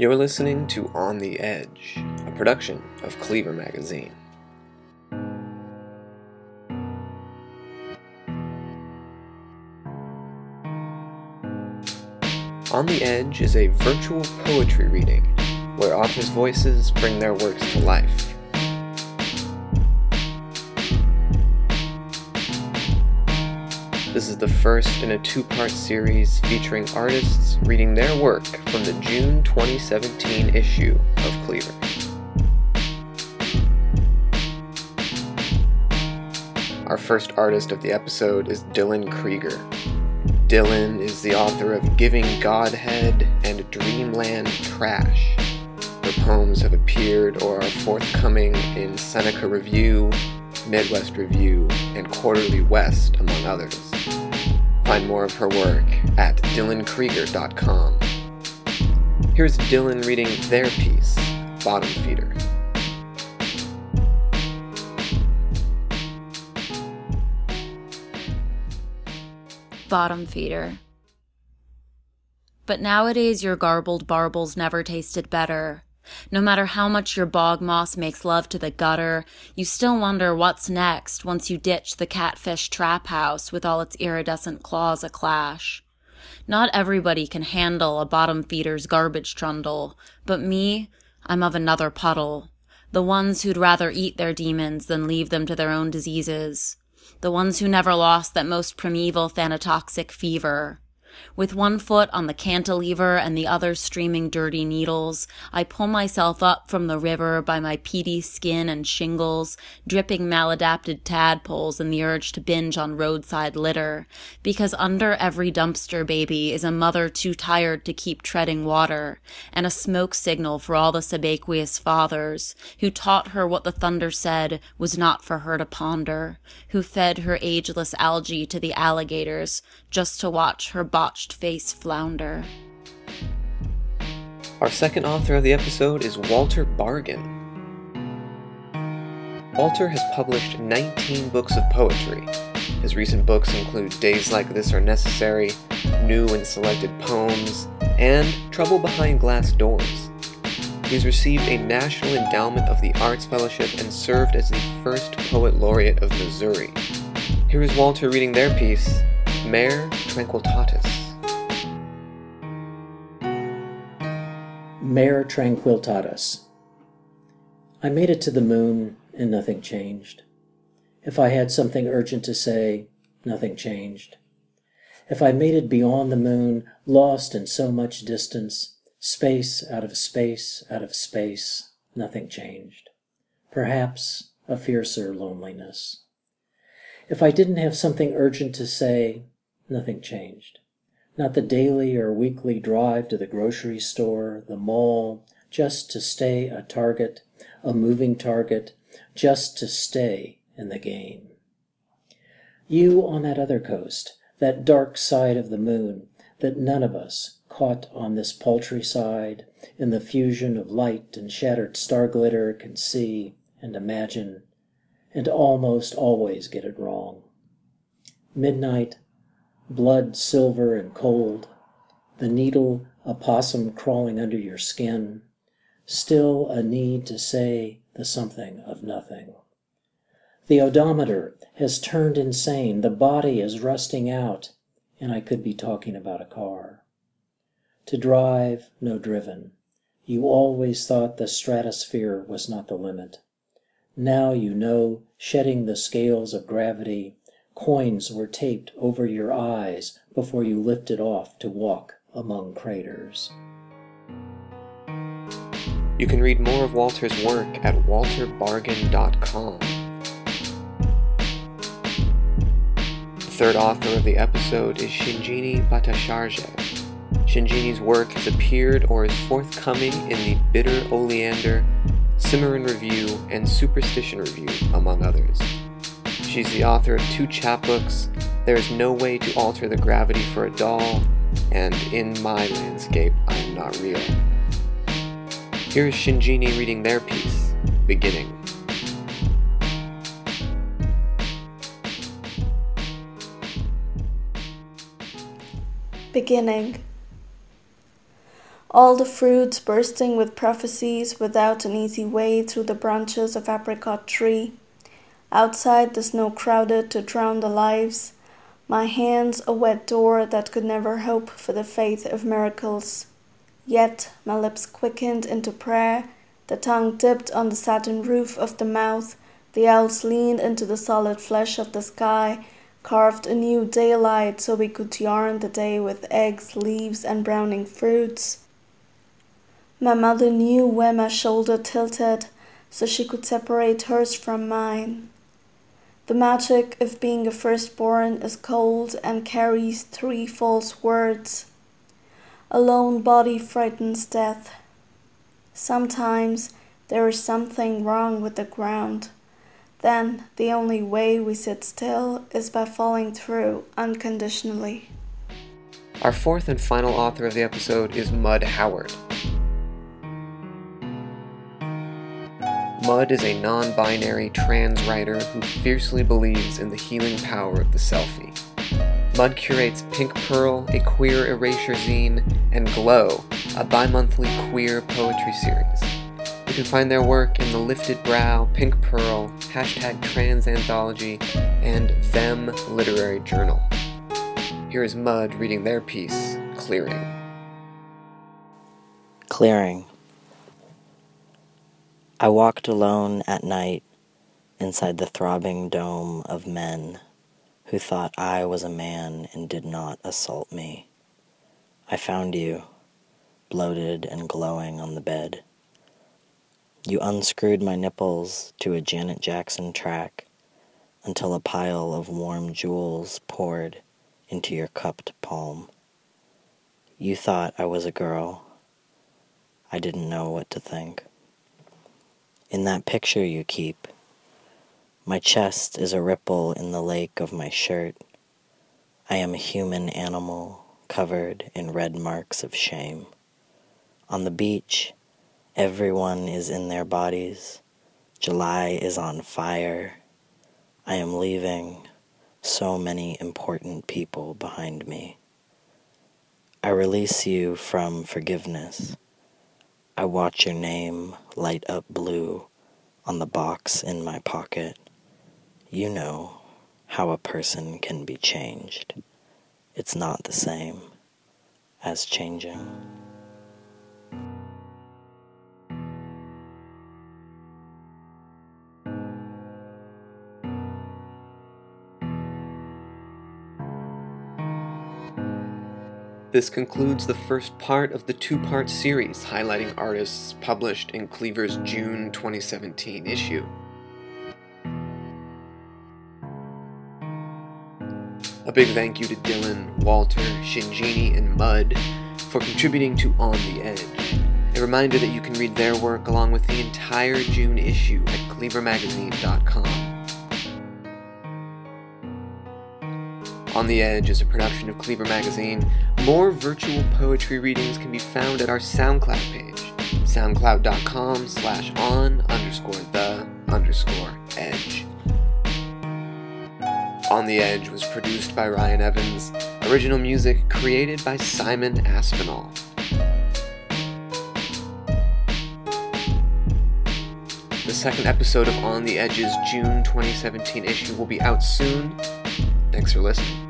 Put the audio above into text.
You're listening to On the Edge, a production of Cleaver Magazine. On the Edge is a virtual poetry reading where authors' voices bring their works to life. This is the first in a two part series featuring artists reading their work from the June 2017 issue of Cleaver. Our first artist of the episode is Dylan Krieger. Dylan is the author of Giving Godhead and Dreamland Trash. Her poems have appeared or are forthcoming in Seneca Review, Midwest Review, and Quarterly West, among others. Find more of her work at dylankrieger.com. Here's Dylan reading their piece, Bottom Feeder. Bottom feeder. But nowadays your garbled barbels never tasted better. No matter how much your bog moss makes love to the gutter, you still wonder what's next once you ditch the catfish trap house with all its iridescent claws a clash. Not everybody can handle a bottom feeder's garbage trundle, but me, I'm of another puddle. The ones who'd rather eat their demons than leave them to their own diseases. The ones who never lost that most primeval thanatoxic fever. With one foot on the cantilever and the other streaming dirty needles, I pull myself up from the river by my peaty skin and shingles, dripping maladapted tadpoles and the urge to binge on roadside litter, because under every dumpster baby is a mother too tired to keep treading water, and a smoke signal for all the subaqueous fathers, who taught her what the thunder said was not for her to ponder, who fed her ageless algae to the alligators, just to watch her botched face flounder. Our second author of the episode is Walter Bargen. Walter has published 19 books of poetry. His recent books include Days Like This Are Necessary, New and Selected Poems, and Trouble Behind Glass Doors. He's received a National Endowment of the Arts Fellowship and served as the first Poet Laureate of Missouri. Here is Walter reading their piece, Mare Tranquillitatis. Mare Tranquillitatis. I made it to the moon and nothing changed. If I had something urgent to say, nothing changed. If I made it beyond the moon, lost in so much distance, space out of space out of space, nothing changed. Perhaps a fiercer loneliness. If I didn't have something urgent to say, nothing changed. Not the daily or weekly drive to the grocery store, the mall, just to stay a target, a moving target, just to stay in the game. You on that other coast, that dark side of the moon that none of us, caught on this paltry side, in the fusion of light and shattered star glitter, can see and imagine and almost always get it wrong. Midnight, blood silver and cold, the needle a possum crawling under your skin, still a need to say the something of nothing. The odometer has turned insane, the body is rusting out, and I could be talking about a car. To drive, no driven. You always thought the stratosphere was not the limit. Now you know, shedding the scales of gravity, coins were taped over your eyes before you lifted off to walk among craters. You can read more of Walter's work at walterbargen.com. The third author of the episode is Shinjini Bhattacharjee. Shinjini's work has appeared or is forthcoming in the Bitter Oleander, Cimarron Review, and Superstition Review, among others. She's the author of two chapbooks, There is No Way to Alter the Gravity for a Doll, and In My Landscape, I Am Not Real. Here is Shinjini reading their piece, Beginning. Beginning. All the fruits bursting with prophecies without an easy way through the branches of apricot tree. Outside the snow crowded to drown the lives, my hands a wet door that could never hope for the faith of miracles. Yet my lips quickened into prayer, the tongue dipped on the satin roof of the mouth, the owls leaned into the solid flesh of the sky, carved a new daylight so we could yarn the day with eggs, leaves, and browning fruits. My mother knew where my shoulder tilted, so she could separate hers from mine. The magic of being a firstborn is cold and carries three false words. A lone body frightens death. Sometimes there is something wrong with the ground. Then the only way we sit still is by falling through unconditionally. Our fourth and final author of the episode is Mud Howard. Mud is a non binary trans writer who fiercely believes in the healing power of the selfie. Mud curates Pink Pearl, a queer erasure zine, and Glow, a bi monthly queer poetry series. You can find their work in The Lifted Brow, Pink Pearl, hashtag Trans Anthology, and Them Literary Journal. Here is Mud reading their piece, Clearing. Clearing. I walked alone at night inside the throbbing dome of men who thought I was a man and did not assault me. I found you, bloated and glowing on the bed. You unscrewed my nipples to a Janet Jackson track until a pile of warm jewels poured into your cupped palm. You thought I was a girl. I didn't know what to think in that picture you keep. My chest is a ripple in the lake of my shirt. I am a human animal covered in red marks of shame. On the beach, everyone is in their bodies. July is on fire. I am leaving so many important people behind me. I release you from forgiveness. I watch your name light up blue on the box in my pocket. You know how a person can be changed. It's not the same as changing. This concludes the first part of the two part series highlighting artists published in Cleaver's June 2017 issue. A big thank you to Dylan, Walter, Shinjini, and Mud for contributing to On the Edge. A reminder that you can read their work along with the entire June issue at cleavermagazine.com. On the Edge is a production of Cleaver Magazine. More virtual poetry readings can be found at our SoundCloud page, soundcloud.com slash on underscore the underscore edge. On the Edge was produced by Ryan Evans, original music created by Simon Aspinall. The second episode of On the Edge's June 2017 issue will be out soon. Thanks for listening.